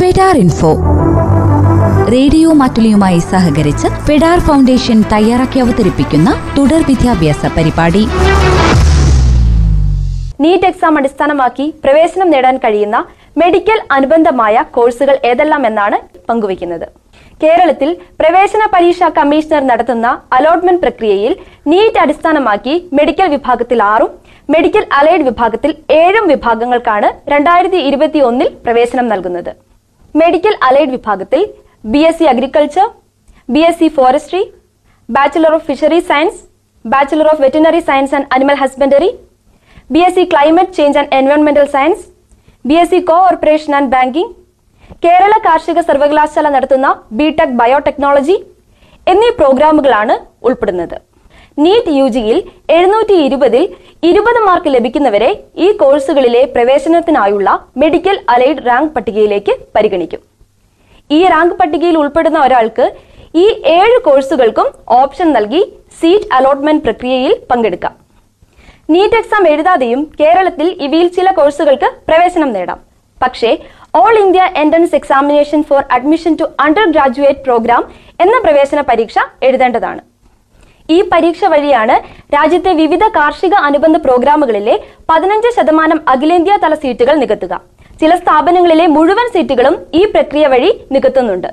ഫെഡാർ info. Radio മാറ്റുലിയുമായി സഹകരിച്ച് ഫെഡാർ foundation തയ്യാറാക്കി അവതരിപ്പിക്കുന്ന തുടർ വിദ്യാഭ്യാസ പരിപാടി. നീറ്റ് എക്സാം അടിസ്ഥാനമാക്കി പ്രവേശനം നേടാൻ കഴിയുന്ന മെഡിക്കൽ അനുബന്ധമായ കോഴ്സുകൾ ഏതെല്ലാം എന്നാണ് പങ്കുവയ്ക്കുന്നത്. കേരളത്തിൽ പ്രവേശന പരീക്ഷാ കമ്മീഷണർ നടത്തുന്ന അലോട്ട്മെന്റ് പ്രക്രിയയിൽ നീറ്റ് അടിസ്ഥാനമാക്കി മെഡിക്കൽ വിഭാഗത്തിൽ ആറും മെഡിക്കൽ അലൈഡ് വിഭാഗത്തിൽ ഏഴും വിഭാഗങ്ങൾക്കാണ് രണ്ടായിരത്തി ഇരുപത്തി പ്രവേശനം നൽകുന്നത്. മെഡിക്കൽ അലൈഡ് വിഭാഗത്തിൽ B S C agriculture B S C forestry bachelor of fishery science bachelor of veterinary science and animal husbandry B S C climate change and എൻവയോൺമെന്റൽ science B S C cooperation and banking Kerala കാർഷിക സർവകലാശാല നടത്തുന്ന BTech biotechnology എന്നീ പ്രോഗ്രാമുകളാണ് ഉൾപ്പെടുന്നത്. NEET U ജിയിൽ എഴുന്നൂറ്റി ഇരുപതിൽ ഇരുപത് mark ലഭിക്കുന്നവരെ ഈ കോഴ്സുകളിലെ പ്രവേശനത്തിനായുള്ള മെഡിക്കൽ അലൈഡ് റാങ്ക് പട്ടികയിലേക്ക് പരിഗണിക്കും. ഈ റാങ്ക് പട്ടികയിൽ ഉൾപ്പെടുന്ന ഒരാൾക്ക് ഈ ഏഴ് കോഴ്സുകൾക്കും ഓപ്ഷൻ നൽകി സീറ്റ് അലോട്ട്മെന്റ് പ്രക്രിയയിൽ പങ്കെടുക്കാം. നീറ്റ് എക്സാം എഴുതാതെയും കേരളത്തിൽ ഇവയിൽ ചില കോഴ്സുകൾക്ക് പ്രവേശനം നേടാം. പക്ഷേ all India entrance examination for admission to undergraduate program എന്ന പ്രവേശന പരീക്ഷ എഴുതേണ്ടതാണ്. ഈ പരീക്ഷ വഴിയാണ് രാജ്യത്തെ വിവിധ കാർഷിക അനുബന്ധ പ്രോഗ്രാമുകളിലെ പതിനഞ്ച് ശതമാനം അഖിലേന്ത്യാ തല സീറ്റുകൾ നികത്തുക. ചില സ്ഥാപനങ്ങളിലെ മുഴുവൻ സീറ്റുകളും ഈ പ്രക്രിയ വഴി നികത്തുന്നുണ്ട്.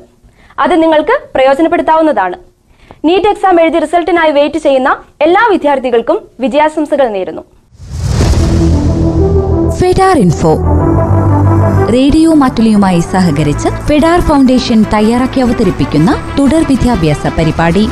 അത് നിങ്ങൾക്ക് പ്രയോജനപ്പെടുത്താവുന്നതാണ്. നീറ്റ് എക്സാം എഴുതി റിസൾട്ടിനായി വെയിറ്റ് ചെയ്യുന്ന എല്ലാ വിദ്യാർത്ഥികൾക്കും വിജയാശംസകൾ നേരുന്നു. ഫെഡാർ ഇൻഫോ. റേഡിയോ മാറ്റുലിയുമായി സഹകരിച്ച് ഫെഡാർ ഫൗണ്ടേഷൻ തയ്യാറാക്കി അവതരിപ്പിക്കുന്ന തുടർ വിദ്യാഭ്യാസ പരിപാടി.